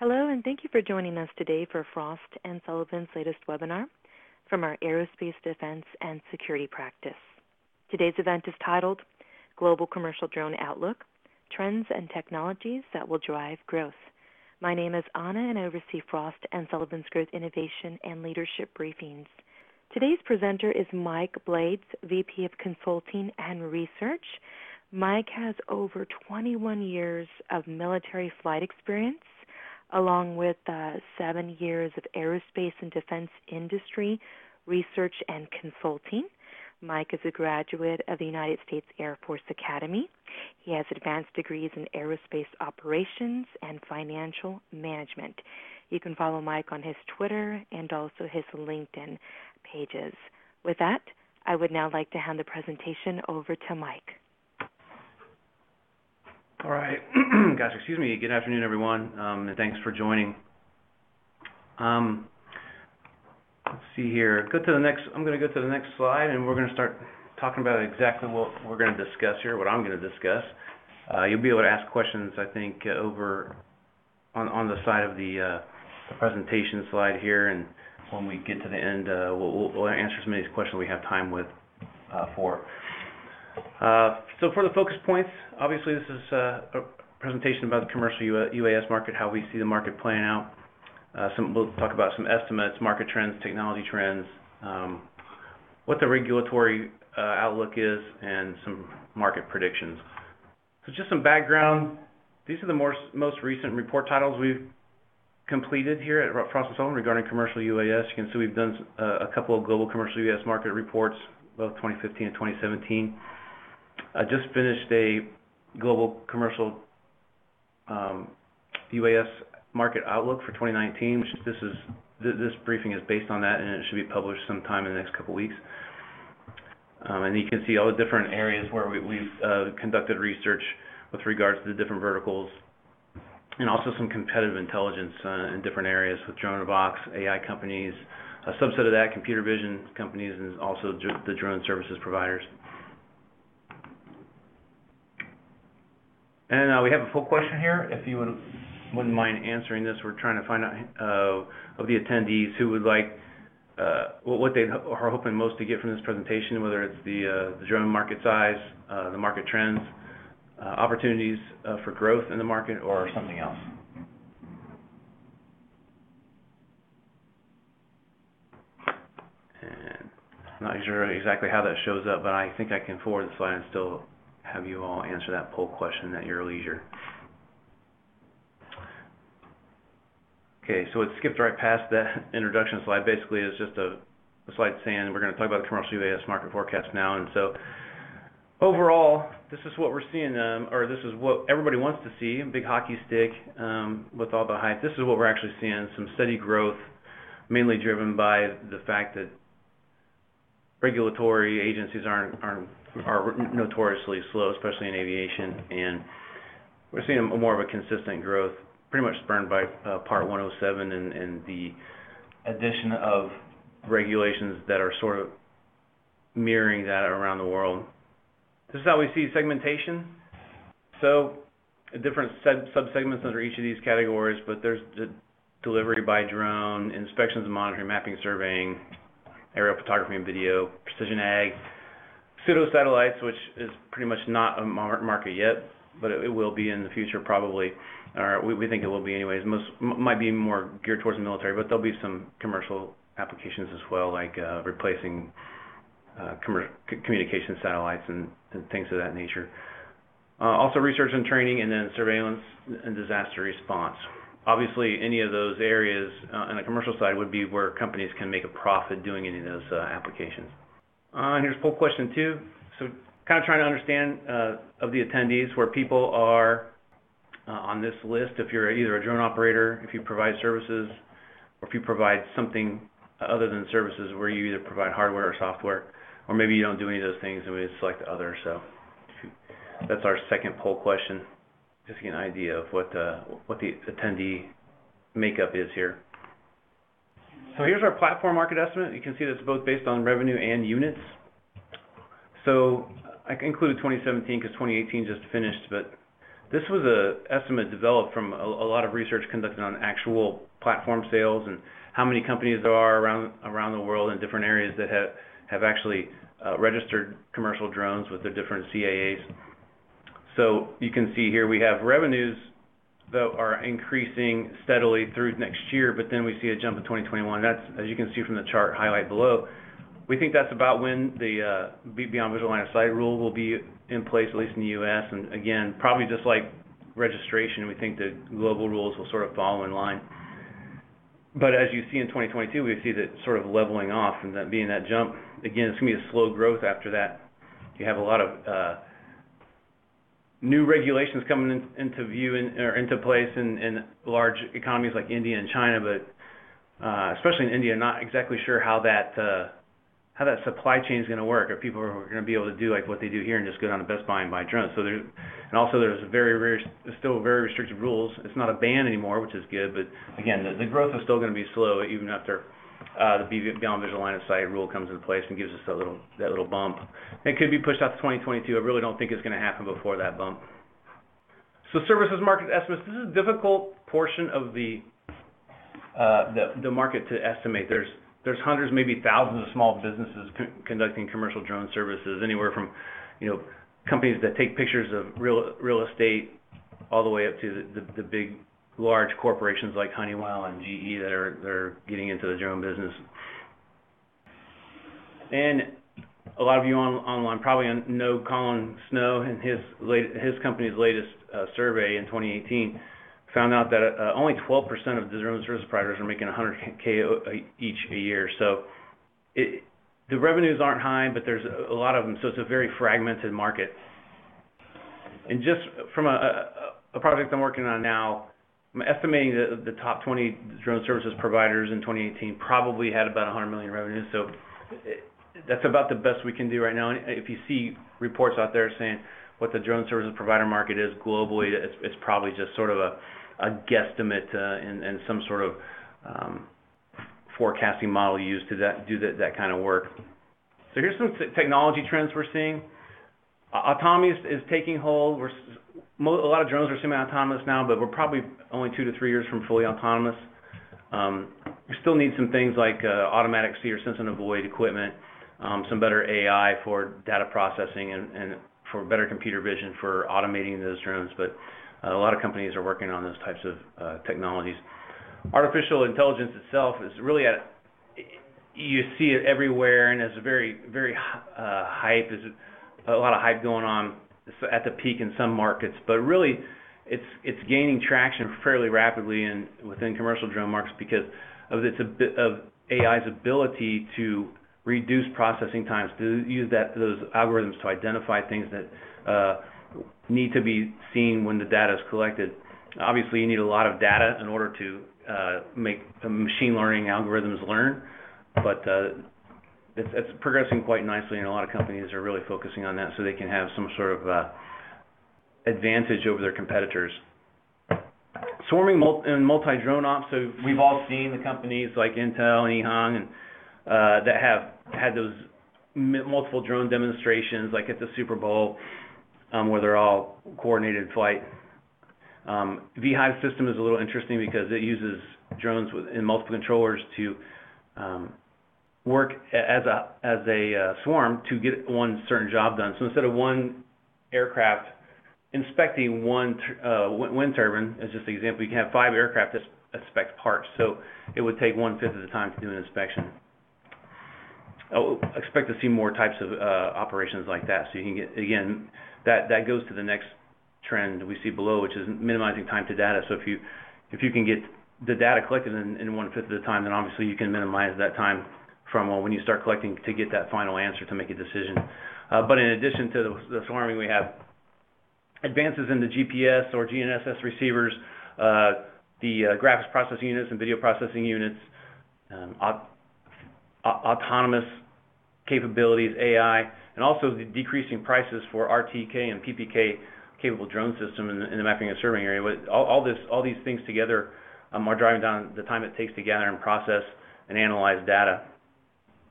Hello, and thank you for joining us today for Frost & Sullivan's latest webinar from our Aerospace Defense and Security Practice. Today's event is titled Global Commercial Drone Outlook Trends and Technologies That Will Drive Growth. My name is Anna, and I oversee Frost & Sullivan's Growth Innovation and Leadership Briefings. Today's presenter is Mike Blades, VP of Consulting and Research. Mike has over 21 years of military flight experience along with uh, seven years of aerospace and defense industry research and consulting. Mike is a graduate of the United States Air Force Academy. He has advanced degrees in aerospace operations and financial management. You can follow Mike on his Twitter and also his LinkedIn pages. With that, I would now like to hand the presentation over to Mike. All right. Gosh, excuse me. Good afternoon, everyone, um, and thanks for joining. Um, let's see here. Go to the next. I'm going to go to the next slide, and we're going to start talking about exactly what we're going to discuss here, what I'm going to discuss. Uh, you'll be able to ask questions, I think, uh, over on, on the side of the, uh, the, presentation slide here, and when we get to the end, uh, we'll, we'll, answer as many questions we have time with uh, for. So for the focus points, obviously this is uh, a presentation about the commercial UAS market, how we see the market playing out. Uh, some, we'll talk about some estimates, market trends, technology trends, um, what the regulatory uh, outlook is, and some market predictions. So just some background. These are the most recent report titles we've completed here at Frost & Sullivan regarding commercial UAS. You can see we've done uh, a couple of global commercial UAS market reports, both 2015 and 2017. I just finished a global commercial um, UAS market outlook for 2019. Which this is this briefing is based on that, and it should be published sometime in the next couple weeks. Um, and you can see all the different areas where we, we've uh, conducted research with regards to the different verticals, and also some competitive intelligence uh, in different areas with Drone-in-a-Box, AI companies, a subset of that, computer vision companies, and also the drone services providers. And uh, we have a full question here. If you would, wouldn't mind answering this, we're trying to find out uh, of the attendees who would like uh, what they are hoping most to get from this presentation, whether it's the, uh, the drone market size, uh, the market trends, uh, opportunities for growth in the market, or something else. And I'm not sure exactly how that shows up, but I think I can forward the slide and still have you all answer that poll question at your leisure. Okay, so it skipped right past that introduction slide. Basically, it's just a, a slide saying we're going to talk about the commercial UAS market forecast now. And so overall, this is what we're seeing, um, or this is what everybody wants to see, a big hockey stick um, with all the hype. This is what we're actually seeing, some steady growth, mainly driven by the fact that regulatory agencies aren't, aren't are notoriously slow, especially in aviation, and we're seeing more of a consistent growth, pretty much spurned by uh, Part 107 and, the addition of regulations that are sort of mirroring that around the world. This is how we see segmentation. So different sub subsegments under each of these categories, but there's the delivery by drone, inspections and monitoring, mapping, surveying, aerial photography and video, precision ag, pseudo satellites, which is pretty much not a market yet, but it, will be in the future probably. Or we, we think it will be anyways. Most might be more geared towards the military, but there'll be some commercial applications as well, like uh, replacing uh, communication satellites and, and, things of that nature. Uh, also research and training, and then surveillance and disaster response. Obviously, any of those areas uh, on the commercial side would be where companies can make a profit doing any of those uh, applications. Uh, here's poll question two. So kind of trying to understand uh, of the attendees where people are uh, on this list, if you're either a drone operator, if you provide services, or if you provide something other than services where you either provide hardware or software, or maybe you don't do any of those things and we select other. So that's our second poll question, just to get an idea of what, uh, what the attendee makeup is here. So here's our platform market estimate. You can see that's both based on revenue and units. So I included 2017 because 2018 just finished, but this was an estimate developed from a lot of research conducted on actual platform sales and how many companies there are around around the world in different areas that have actually uh, registered commercial drones with their different CAAs. So you can see here we have revenues that are increasing steadily through next year, but then we see a jump in 2021. That's, as you can see from the chart highlight below. We think that's about when the uh, Beyond Visual Line of Sight rule will be in place, at least in the U.S. And again, probably just like registration, we think the global rules will sort of follow in line. But as you see in 2022, we see that sort of leveling off and that being that jump. Again, it's gonna be a slow growth after that. You have a lot of uh, new regulations coming into view or into place in large economies like India and China, but especially in India, not exactly sure how that uh, how that supply chain is gonna work. Are people are gonna be able to do like what they do here and just go down to Best Buy and buy drones? So there's and also there's very very still very restrictive rules. It's not a ban anymore, which is good, but again, the growth is still gonna be slow even after Uh, the Beyond Visual Line of Sight rule comes into place and gives us that little that little bump. It could be pushed out to 2022. I really don't think it's gonna happen before that bump. So services market estimates. This is a difficult portion of the uh, the market to estimate. There's there's hundreds, maybe thousands of small businesses conducting commercial drone services, anywhere from, you know, companies that take pictures of real real estate all the way up to the the big, large corporations like Honeywell and GE that are getting into the drone business. And a lot of you on, online probably know Colin Snow and his his company's latest uh, survey in 2018 found out that uh, only 12% of the drone service providers are making $100K each a year. So it, the revenues aren't high, but there's a lot of them, so it's a very fragmented market. And just from a project I'm working on now, I'm estimating that the top 20 drone services providers in 2018 probably had about $100 million revenue. That's about the best we can do right now. And If you see reports out there saying what the drone services provider market is globally, it's probably just sort of a guesstimate uh, and some sort of um, forecasting model used to do that kind of work. So here's some technology trends we're seeing. Autonomy is taking hold. A lot of drones are semi-autonomous now, but we're probably only two to three years from fully autonomous. Um, we still need some things like uh, automatic see or sense and avoid equipment, um, some better AI for data processing and for better computer vision for automating those drones. But uh, a lot of companies are working on those types of uh, technologies. Artificial intelligence itself is really at. You see it everywhere, and it's very very hype. There's a lot of hype going on at the peak in some markets. But really, it's it's gaining traction fairly rapidly within commercial drone markets because of AI's ability to reduce processing times, to use that those algorithms to identify things that uh, need to be seen when the data is collected. Obviously, you need a lot of data in order to uh, make uh, machine learning algorithms learn. It's progressing quite nicely, and a lot of companies are really focusing on that so they can have some sort of uh, advantage over their competitors. Swarming and multi-drone ops. So we've all seen the companies like Intel and EHang uh, that have had those multiple drone demonstrations, like at the Super Bowl, um, where they're all coordinated flight. Um, vHIVE system is a little interesting because it uses drones with in multiple controllers to um, work as a as a uh, swarm to get one certain job done. So instead of one aircraft inspecting one uh, wind turbine, as just an example, you can have five aircraft inspect parts. So it would take one-fifth of the time to do an inspection. Oh, expect to see more types of uh, operations like that. So you can get. Again, that that goes to the next trend we see below, which is minimizing time to data. So if you can get the data collected in one-fifth of the time, then obviously you can minimize that time from when you start collecting to get that final answer to make a decision. Uh, but in addition to the swarming, we have advances in the GPS or GNSS receivers, uh, the uh, graphics processing units and video processing units, um, autonomous capabilities, AI, and also the decreasing prices for RTK and PPK-capable drone system in the mapping and surveying area. All these things together um, are driving down the time it takes to gather and process and analyze data.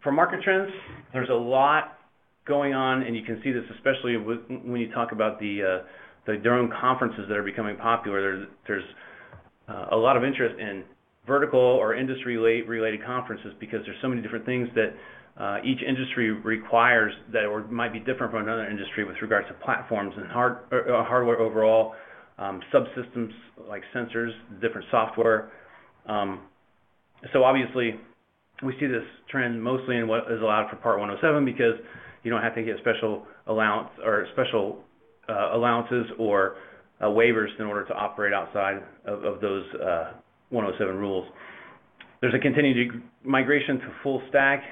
For market trends, there's a lot going on, and you can see this especially when you talk about the uh, the drone conferences that are becoming popular, there's uh, a lot of interest in vertical or industry-related conferences because there's so many different things that uh, each industry requires that or might be different from another industry with regards to platforms and hard hardware overall, um, subsystems like sensors, different software. Um, so obviously, we see this trend mostly in what is allowed for Part 107 because you don't have to get special allowance or special uh, allowances or uh, waivers in order to operate outside of those uh, 107 rules. There's a continued migration to full stack.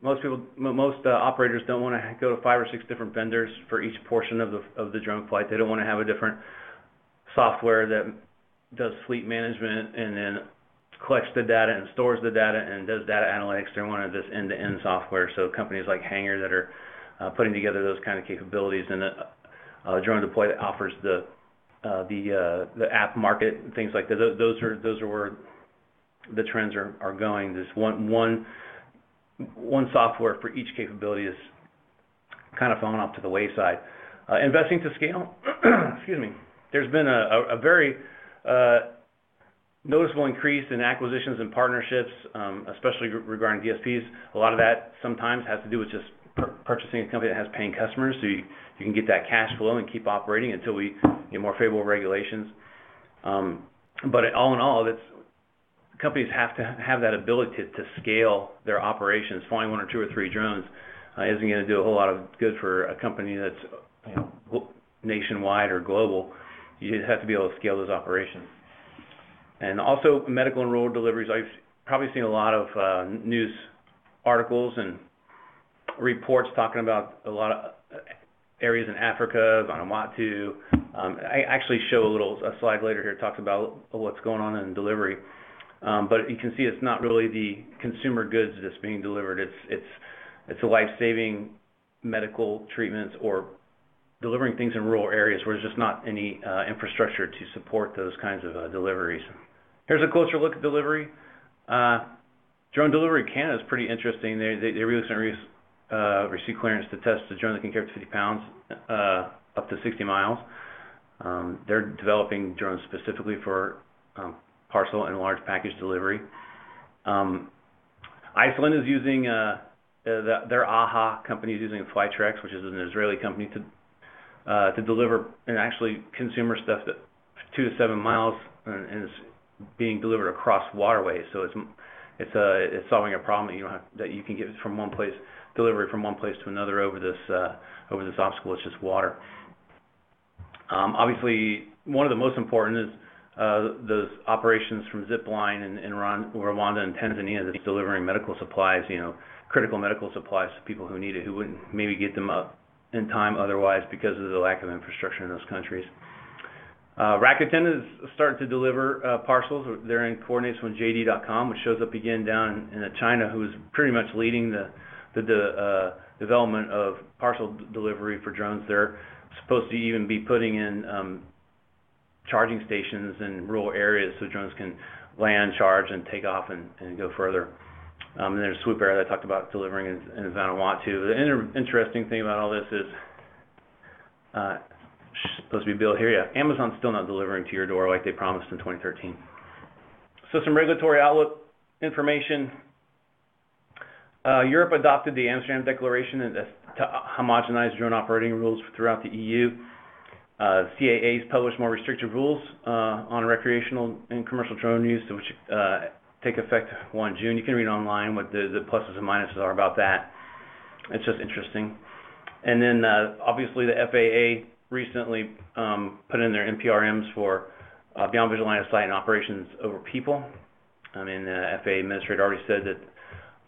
Most people, most operators don't wanna go to five or six different vendors for each portion of the of the drone flight. They don't wanna have a different software that does fleet management and then collects the data and stores the data and does data analytics. They want this end-to-end software. So companies like Hangar that are uh, putting together those kind of capabilities and uh, uh DroneDeploy that offers the uh, the the app market and things like that. Those are where the trends are are going. This one software for each capability is kind of falling off to the wayside. Investing to scale. Excuse me. There's been a very noticeable increase in acquisitions and partnerships, um, especially regarding DSPs. A lot of that sometimes has to do with just purchasing a company that has paying customers, so you can get that cash flow and keep operating until we get more favorable regulations. Um, but all in all, that's companies have to have that ability to scale their operations. Flying one or two or three drones uh, isn't gonna do a whole lot of good for a company that's, you know, nationwide or global. You just have to be able to scale those operations. And also medical and rural deliveries. I've probably seen a lot of uh, news articles and reports talking about a lot of uh, areas in Africa, Vanuatu. Um, I actually show a little slide later here, talks about what's going on in delivery. Um, but you can see it's not really the consumer goods that's being delivered. It's the life-saving medical treatments or delivering things in rural areas where there's just not any uh, infrastructure to support those kinds of deliveries. Here's a closer look at delivery. Uh, drone Delivery Canada is pretty interesting. They recently uh, received clearance to test a drone that can carry up to 50 pounds uh, up to 60 miles. Um, they're developing drones specifically for um, parcel and large package delivery. Um, Iceland is using their AHA company is using Flytrex, which is an Israeli company, to to deliver and actually consumer stuff that two to seven miles and is being delivered across waterways. So it's it's a it's solving a problem that you don't that you can get from one place delivery from one place to another over this uh, over this obstacle. It's just water. Um, obviously, one of the most important is uh, those operations from Zipline in Rwanda and Tanzania that's delivering medical supplies, you know, critical medical supplies to people who need it, who wouldn't maybe get them up in time otherwise because of the lack of infrastructure in those countries. Uh, Rakuten is starting to deliver uh, parcels. They're in coordination with JD.com, which shows up again down in uh, China, who's pretty much leading the development of parcel delivery for drones. They're supposed to even be putting in um, charging stations in rural areas so drones can land, charge, and take off and go further. Um there's Swoop Aero that I talked about delivering in Vanuatu. The interesting thing about all this is supposed to be Bill here. Yeah. Amazon's still not delivering to your door like they promised in 2013. So Some regulatory outlook information. Uh, Europe adopted the Amsterdam Declaration uh, to homogenize drone operating rules throughout the EU. Uh, CAA's published more restrictive rules on recreational and commercial drone use, which take effect 1 June. You can read online what the pluses and minuses are about that. It's just interesting. And then obviously, the FAA recently um, put in their NPRMs for uh, beyond visual line of sight and operations over people. I mean, the FAA administrator already said that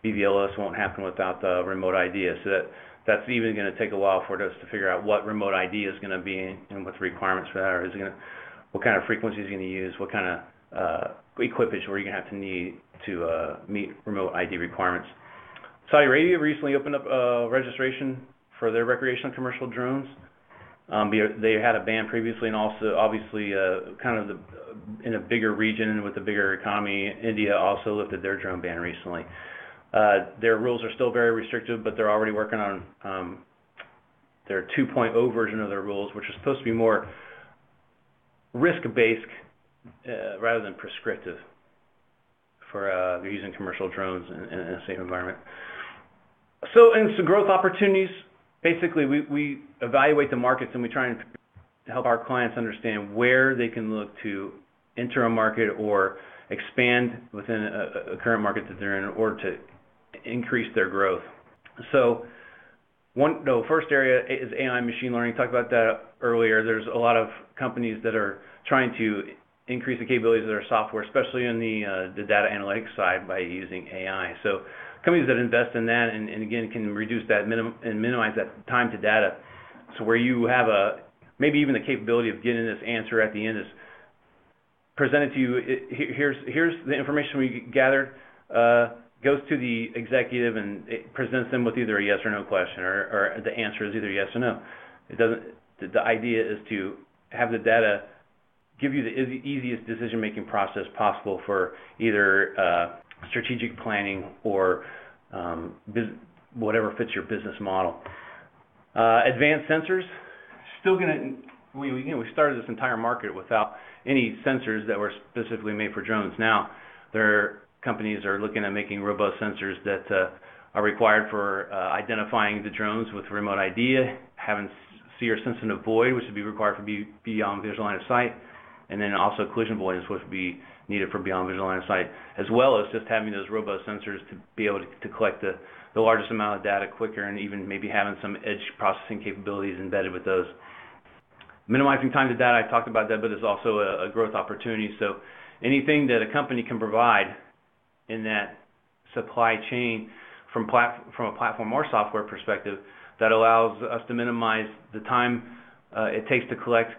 BVLOS won't happen without the remote ID. So that that's even gonna take a while for us to figure out what remote ID is gonna be and what the requirements for that are. Is it What kind of frequency is gonna use? What kind of uh, equipage are you gonna have to need to uh, meet remote ID requirements? Saudi Arabia recently opened up registration for their recreational commercial drones. Um, they had a ban previously and also obviously uh, kind of in a bigger region with a bigger economy. India also lifted their drone ban recently. Uh, their rules are still very restrictive, but they're already working on um, their 2.0 version of their rules, which is supposed to be more risk-based uh, rather than prescriptive for using commercial drones in a safe environment. So, and some growth opportunities. Basically, we evaluate the markets, and we try and help our clients understand where they can look to enter a market or expand within a current market that they're in in order to increase their growth. The first area is AI machine learning. Talked about that earlier. There's a lot of companies that are trying to increase the capabilities of their software, especially in the uh, data analytics side by using AI. Companies that invest in that and again can reduce that and minimize that time to data. So where you have a maybe even the capability of getting this answer at the end is presented to you. Here's here's the information we gathered, uh, goes to the executive, and it presents them with either a yes or no question or the answer is either yes or no. It doesn't. The idea is to have the data give you the easiest decision-making process possible for either uh, strategic planning or um, whatever fits your business model. Uh, advanced sensors. Still going to, we, you know, we started this entire market without any sensors that were specifically made for drones. Now, their companies are looking at making robust sensors that uh, are required for uh, identifying the drones with remote ID, having see or sense and avoid, which would be required for be beyond visual line of sight, and then also collision avoidance, which would be needed for beyond visual line of sight, as well as just having those robust sensors to be able to collect the the largest amount of data quicker and even maybe having some edge processing capabilities embedded with those. Minimizing time to data, I talked about that, but it's also a growth opportunity. So anything that a company can provide in that supply chain from a platform or software perspective that allows us to minimize the time uh, it takes to collect,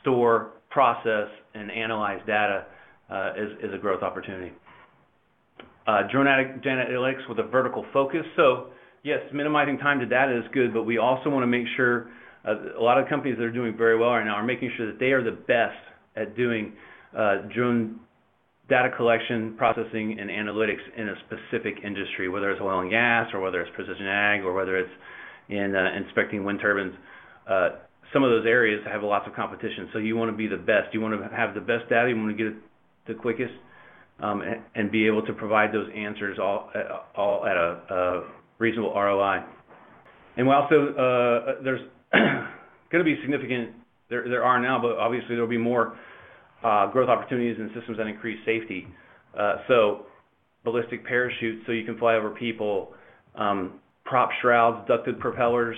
store, process, and analyze data Uh, is a growth opportunity. Uh, drone data analytics with a vertical focus. So yes, minimizing time to data is good, but we also wanna make sure uh, a lot of companies that are doing very well right now are making sure that they are the best at doing drone data collection, processing, and analytics in a specific industry, whether it's oil and gas or whether it's precision ag or whether it's in inspecting wind turbines. Some of those areas have lots of competition, so you wanna be the best. You wanna have the best data, you wanna get it the quickest, um, and be able to provide those answers all all at a reasonable ROI. And also, uh, there's gonna be significant. There there are now, but obviously there'll be more uh, growth opportunities in systems that increase safety. Uh, so ballistic parachutes, so you can fly over people, um, prop shrouds, ducted propellers,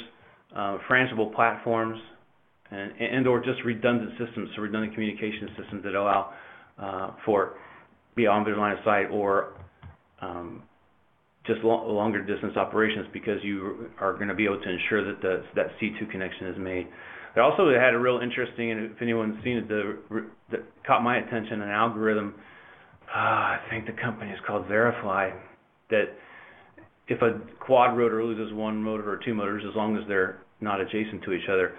uh, frangible platforms, and, and/or just redundant systems, so redundant communication systems that allow for beyond visual line of sight or um, just longer distance operations because you are gonna be able to ensure that that C2 connection is made. They also had a real interesting, and if anyone's seen it, that caught my attention, an algorithm, uh, I think the company is called Verify. that if a quad rotor loses one motor or two motors, as long as they're not adjacent to each other,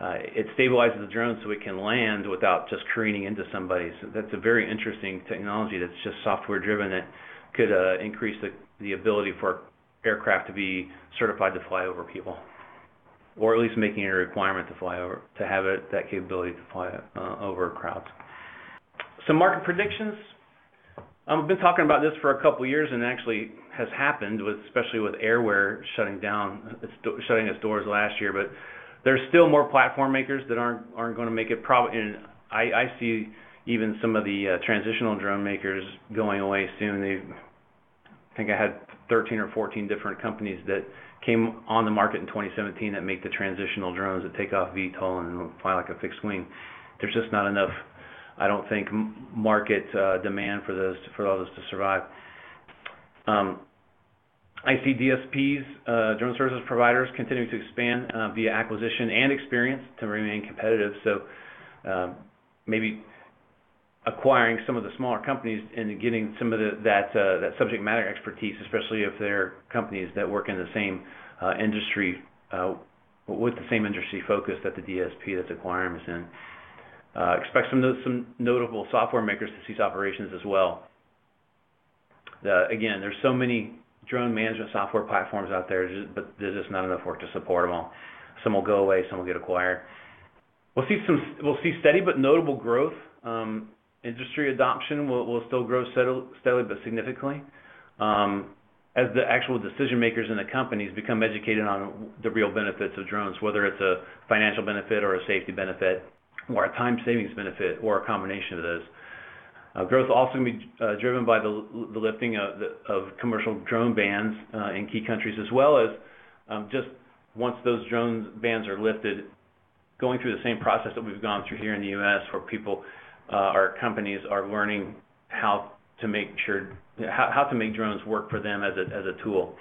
Uh, it stabilizes the drone so it can land without just careening into somebody. So that's a very interesting technology that's just software-driven that could uh, increase the the ability for aircraft to be certified to fly over people, or at least making it a requirement to fly over to have it, that capability to fly uh, over crowds. Some market predictions. I've been talking about this for a couple years, and actually has happened with, especially with Airware shutting down, shutting its doors last year. There's still more platform makers that aren't aren't gonna make it. Probably, I see even some of the uh, transitional drone makers going away soon. They, I think I had 13 or 14 different companies that came on the market in 2017 that make the transitional drones that take off VTOL and fly like a fixed wing. There's just not enough, I don't think, market uh, demand for those, for all those to survive. Um, I see DSPs, drone uh, services providers continuing to expand uh, via acquisition and experience to remain competitive. So um, maybe acquiring some of the smaller companies and getting some of uh, that subject matter expertise, especially if they're companies that work in the same industry with the same industry focus that the DSP that's acquiring is in. Expect some notable software makers to cease operations as well. Again, there's so many drone management software platforms out there, but there's just not enough work to support them all. Some will go away, some will get acquired. We'll see some, we'll see steady but notable growth. Um, industry adoption will still grow steadily but significantly um, as the actual decision makers in the companies become educated on the real benefits of drones, whether it's a financial benefit or a safety benefit or a time savings benefit or a combination of those. Uh, growth also going to be uh, driven by the lifting of commercial drone bans uh, in key countries, as well as um, just once those drone bans are lifted, going through the same process that we've gone through here in the U.S., where people, our companies are learning how to make sure how to make drones work for them as a tool.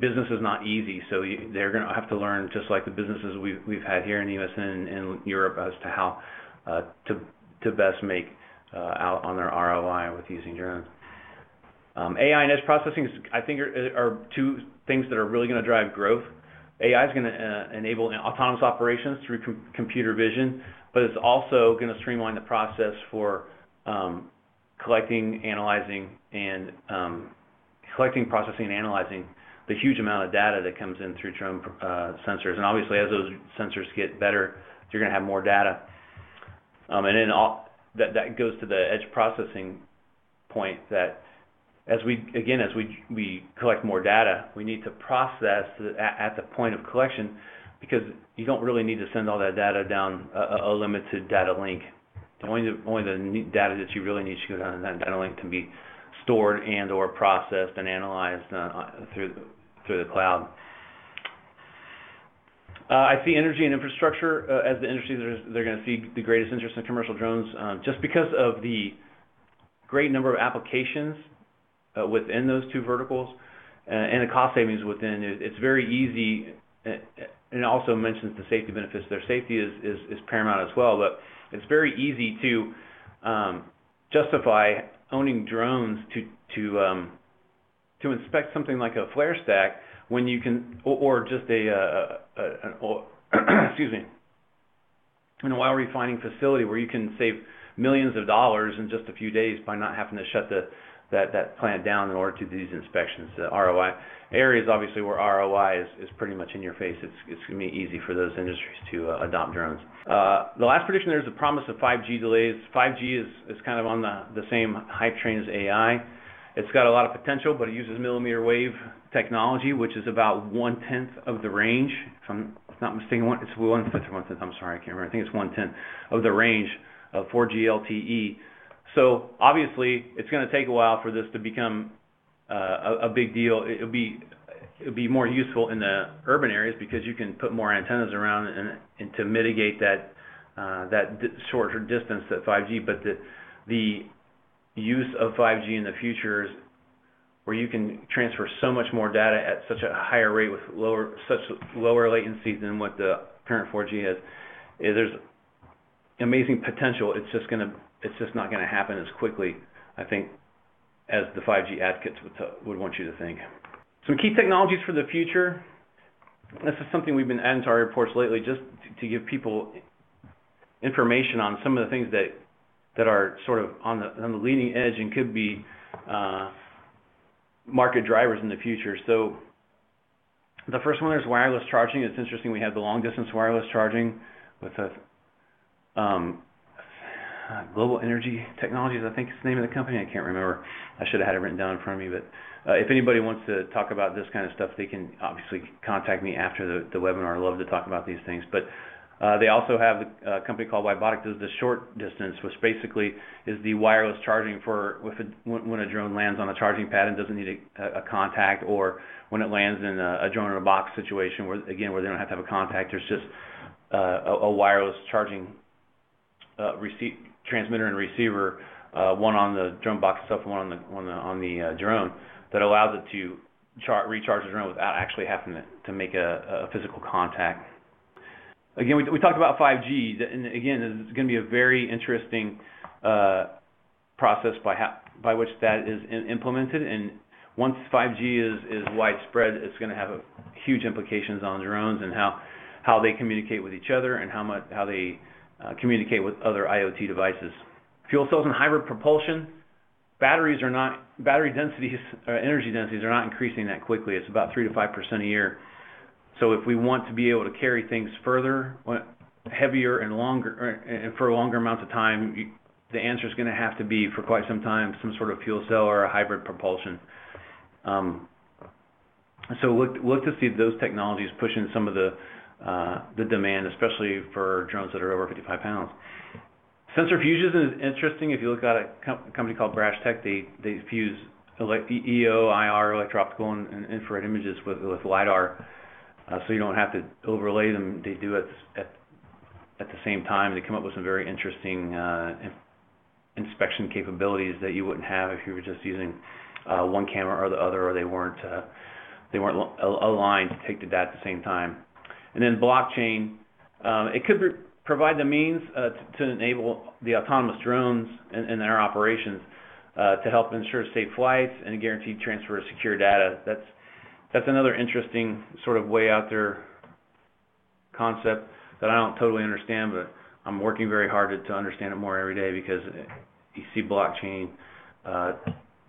Business is not easy, so they're gonna have to learn, just like the businesses we've had here in the U.S. and in Europe, as to how to best make out on their ROI with using drones. Um, AI and edge processing, I think, are two things that are really gonna drive growth. AI is gonna uh, enable autonomous operations through computer vision, but it's also gonna streamline the process for um, collecting, analyzing, and um, collecting, processing, and analyzing the huge amount of data that comes in through drone uh, sensors. And Obviously, as those sensors get better, you're gonna have more data. And then that that goes to the edge processing point that as we, again, as we we collect more data, we need to process at the point of collection because you don't really need to send all that data down a limited data link. Only the only the data that you really need to go down that data link can be stored and/or processed and analyzed uh, through the cloud. Uh, I see energy and infrastructure uh, as the industries they're gonna see the greatest interest in commercial drones, um, just because of the great number of applications uh, within those two verticals, and the cost savings within it. It's very easy, and it also mentions the safety benefits. Their safety is is paramount as well, but it's very easy to um, justify owning drones to um, to inspect something like a flare stack when you can, or just a, uh, an, excuse me, an oil refining facility where you can save millions of dollars in just a few days by not having to shut the that that plant down in order to do these inspections. The ROI areas obviously where ROI is, is pretty much in your face. It's it's gonna be easy for those industries to uh, adopt drones. Uh, the last prediction there is the promise of 5G delays. 5G is is kind of on the the same hype train as AI. It's got a lot of potential, but it uses millimeter wave technology, which is about one-tenth of the range. If I'm not mistaken, one, it's one-fifth or one-tenth, I'm sorry, I can't remember. I think it's one-tenth of the range of 4G LTE. So obviously, it's gonna take a while for this to become uh, a big deal. It'll be it'll be more useful in the urban areas because you can put more antennas around and to mitigate that uh, that shorter distance that 5G. But the the use of 5G in the future is where you can transfer so much more data at such a higher rate with lower such lower latency than what the current 4G has. There's amazing potential. It's just gonna it's just not gonna happen as quickly, I think, as the 5G advocates would, would want you to think. Some key technologies for the future. This is something we've been adding to our reports lately, just to, give people information on some of the things that that are sort of on the on the leading edge and could be uh, market drivers in the future. So the first one is wireless charging. It's interesting. We have the long distance wireless charging with a um, Global Energy Technologies, I think is the name of the company. I can't remember. I should have had it written down in front of me. But uh, if anybody wants to talk about this kind of stuff, they can obviously contact me after the, the webinar. I love to talk about these things. But uh, they also have a uh, company called WiBotic does the short distance, which basically is the wireless charging for when a drone lands on a charging pad and doesn't need a contact, or when it lands in a drone in a box situation where, again, where they don't have to have a contact. There's just uh, a wireless charging transmitter and receiver, one on the drone box itself one on the drone, that allows it to recharge the drone without actually having to make a physical contact. Again, we talked about 5G, and again, it's gonna be a very interesting uh, process by by which that is implemented. And once 5G is is widespread, it's gonna have huge implications on drones and how how they communicate with each other and how much how they uh, communicate with other IoT devices. Fuel cells and hybrid propulsion, batteries are not battery densities, energy densities are not increasing that quickly. It's about 3%-5% a year. So if we want to be able to carry things further heavier and longer and for longer amounts of time, the answer is going to have to be for quite some time some sort of fuel cell or a hybrid propulsion. Um, so look look to see those technologies pushing some of the uh, the demand, especially for drones that are over 55 pounds. Sensor fusion is interesting. If you look at a com- company called Brashtech, they they fuse ele- EO, IR, electro-optical, and, and infrared images with with lidar, uh, so you don't have to overlay them. They do it at at the same time. They come up with some very interesting uh, inspection capabilities that you wouldn't have if you were just using uh, one camera or the other, or they weren't uh, they weren't aligned to take the data at the same time. And then blockchain, um, it could provide the means uh, to, to, enable the autonomous drones and, and their operations uh, to help ensure safe flights and guarantee transfer of secure data. That's that's another interesting sort of way out there concept that I don't totally understand, but I'm working very hard to, to understand it more every day because you see blockchain uh,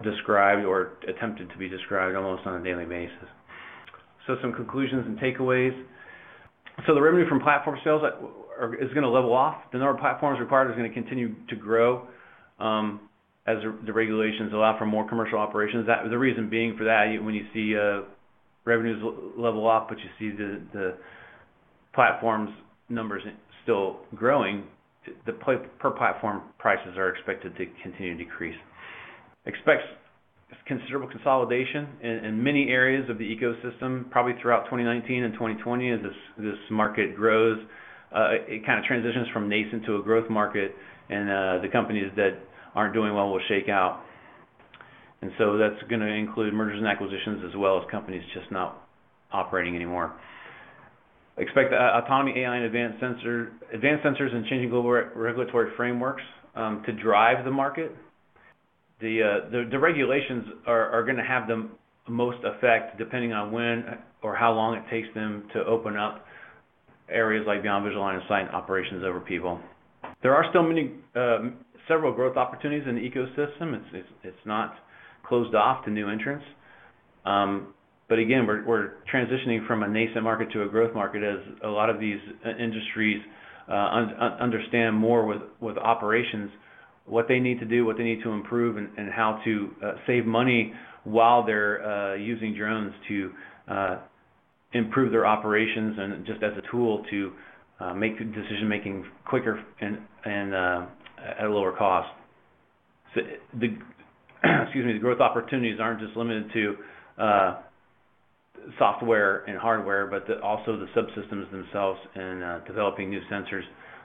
described or attempted to be described almost on a daily basis. So some conclusions and takeaways. So the revenue from platform sales are, is going to level off. The number of platforms required is going to continue to grow um, as the regulations allow for more commercial operations. That the reason being for that, when you see uh, revenues level off, but you see the, the platforms numbers still growing, the per platform prices are expected to continue to decrease. Expects considerable consolidation in many areas of the ecosystem, probably throughout 2019 and 2020 as this market grows. Uh, it kind of transitions from nascent to a growth market, and uh, the companies that aren't doing well will shake out. And so That's gonna include mergers and acquisitions as well as companies just not operating anymore. Expect uh, autonomy, AI, and advanced sensor, advanced sensors and changing global regulatory frameworks um, to drive the market. The uh, regulations are are gonna have the most effect depending on when or how long it takes them to open up areas like beyond visual line of sight operations over people. There are still many, um, several growth opportunities in the ecosystem. It's It's not closed off to new entrants. Um, but again, we're transitioning from a nascent market to a growth market as a lot of these uh, industries uh, understand more with operations, what they need to do, what they need to improve, and how to uh, save money while they're using drones to improve their operations and just as a tool to make decision-making quicker and at a lower cost. Excuse me, the growth opportunities aren't just limited to software and hardware, but also the subsystems themselves and uh, developing new sensors.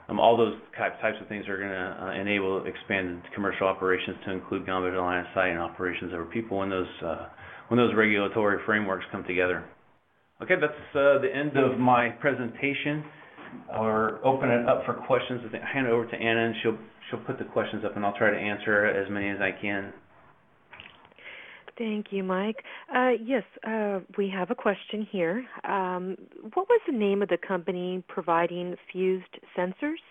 Um, all those types of things are going to uh, enable expanded commercial operations to include visual line of sight and operations over people when those uh, when those regulatory frameworks come together. Okay, that's the end of my presentation. Or open it up for questions. I think I hand it over to Anna, and she'll she'll put the questions up, and I'll try to answer as many as I can. Thank you, Mike. Uh, yes, uh, we have a question here. Um, what was the name of the company providing fused sensors?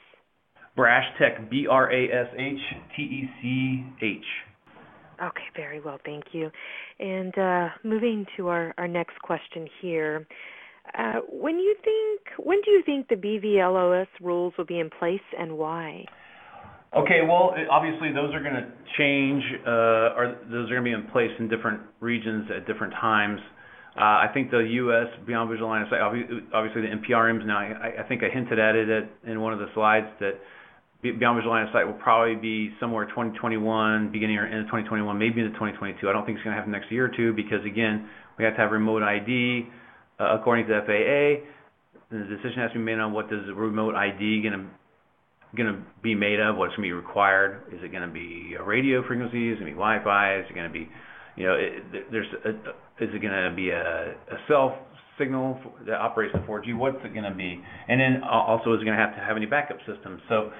Brashtech, B R A S H T E C H. Okay, very well, thank you. And uh, moving to our, our next question here. Uh, when you think, when do you think the BVLOS rules will be in place and why? Okay. Well, obviously, those are going to change, uh, or those are going to be in place in different regions at different times. Uh, I think the U.S. beyond visual line of sight, obviously the NPRMs now, I think I hinted at it in one of the slides that beyond visual line of sight will probably be somewhere 2021, beginning or end of 2021, maybe into 2022. I don't think it's going to happen next year or two because, again, we have to have remote ID uh, according to the FAA. The decision has to be made on what does remote ID going to going to be made of? What's going to be required? Is it going to be a radio frequency? Is it going to be Wi-Fi? Is it going to be, you know, it, there's a, is it going to be a, a cell signal that operates the 4G? What's it going to be? And then also, is it going to have to have any backup systems? So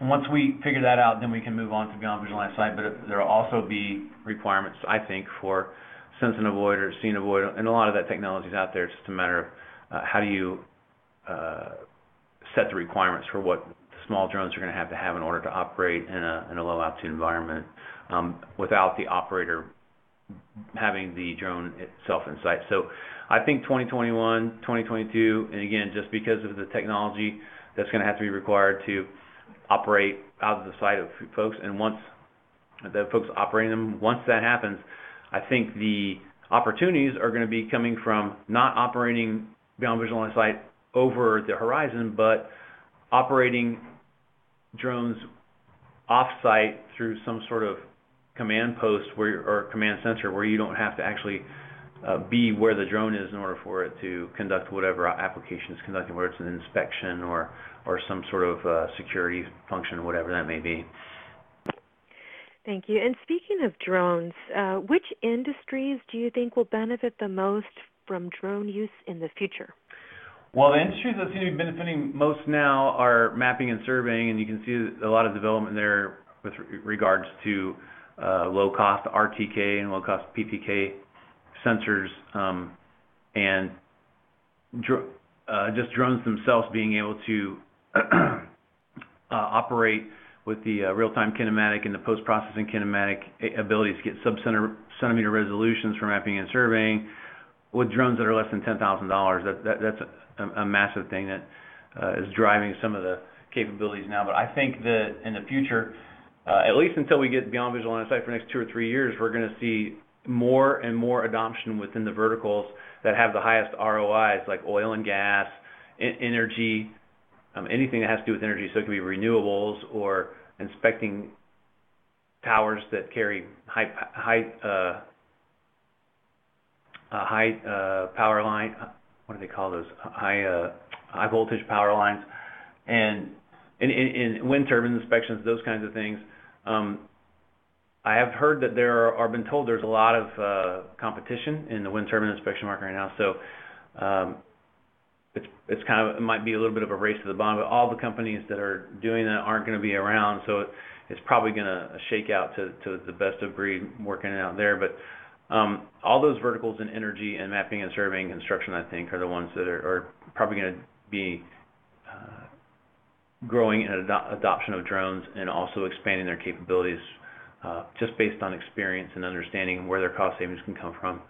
once we figure that out, then we can move on to beyond visual line of sight. But there will also be requirements, I think, for sense and avoid or see and avoid, and a lot of that technology is out there. It's just a matter of uh, how do you uh, set the requirements for what small drones are going to have to have in order to operate in a, in a low altitude environment um, without the operator having the drone itself in sight. So I think 2021, 2022, and again, just because of the technology that's going to have to be required to operate out of the sight of folks. And once the folks operating them, once that happens, I think the opportunities are going to be coming from not operating beyond visual line of sight over the horizon, but operating drones off-site through some sort of command post where or command center where you don't have to actually uh, be where the drone is in order for it to conduct whatever application is conducting, whether it's an inspection or or some sort of uh, security function, whatever that may be. Thank you. And speaking of drones, uh, which industries do you think will benefit the most from drone use in the future? Well, the industries that seem to be benefiting most now are mapping and surveying, and you can see a lot of development there with regards to uh, low-cost RTK and low-cost PPK sensors, um, and uh, just drones themselves being able to uh, operate with the real-time kinematic and the post-processing kinematic abilities to get sub-centimeter resolutions for mapping and surveying with drones that are less than $10,000. That's a massive thing that is driving some of the capabilities now. But I think that in the future, uh, at least until we get beyond visual line of sight for the next two or three years, we're going to see more and more adoption within the verticals that have the highest ROIs, like oil and gas, energy, um, anything that has to do with energy. So it can be renewables or inspecting towers that carry high high uh, uh, high uh, power line. What do they call those? High uh, high voltage power lines, and in, in, in wind turbine inspections, those kinds of things. Um, I have heard that there are, or been told there's a lot of uh, competition in the wind turbine inspection market right now. So um, it's it's kind of it might be a little bit of a race to the bottom, but all the companies that are doing that aren't going to be around. So it, it's probably going to shake out to, to the best of breed working out there. But um, all those verticals in energy and mapping and surveying and construction, I think, are the ones that are, are probably going to be uh, growing in ado- adoption of drones and also expanding their capabilities uh, just based on experience and understanding where their cost savings can come from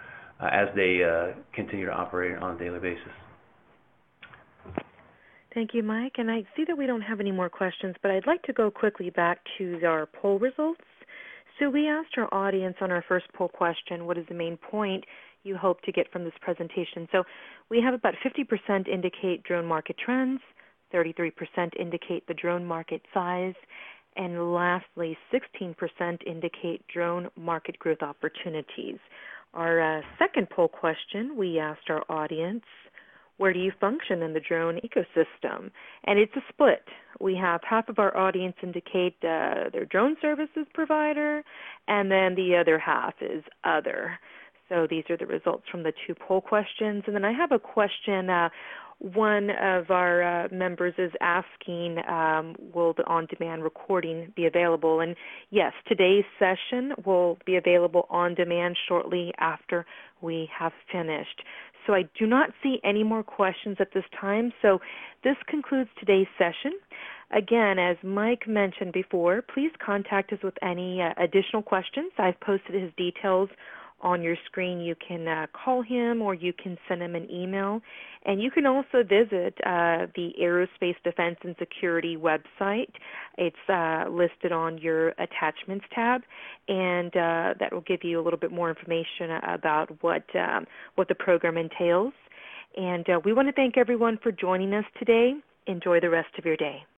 uh, as they uh, continue to operate on a daily basis. Thank you, Mike. And I see that we don't have any more questions, but I'd like to go quickly back to our poll results. So we asked our audience on our first poll question, what is the main point you hope to get from this presentation? So we have about 50% indicate drone market trends, 33% indicate the drone market size, and lastly, 16% indicate drone market growth opportunities. Our uh, second poll question, we asked our audience, where do you function in the drone ecosystem? And it's a split. We have half of our audience indicate uh, their drone services provider, and then the other half is other. So these are the results from the two poll questions. And then I have a question uh, one of our uh, members is asking, um, will the on-demand recording be available? And yes, today's session will be available on demand shortly after we have finished. So I do not see any more questions at this time. So this concludes today's session. Again, as Mike mentioned before, please contact us with any uh, additional questions. I've posted his details on your screen. You can uh, call him or you can send him an email. And you can also visit uh, the Aerospace Defense and Security website. It's uh, listed on your attachments tab, and uh, that will give you a little bit more information about what um, what the program entails. And uh, we want to thank everyone for joining us today. Enjoy the rest of your day.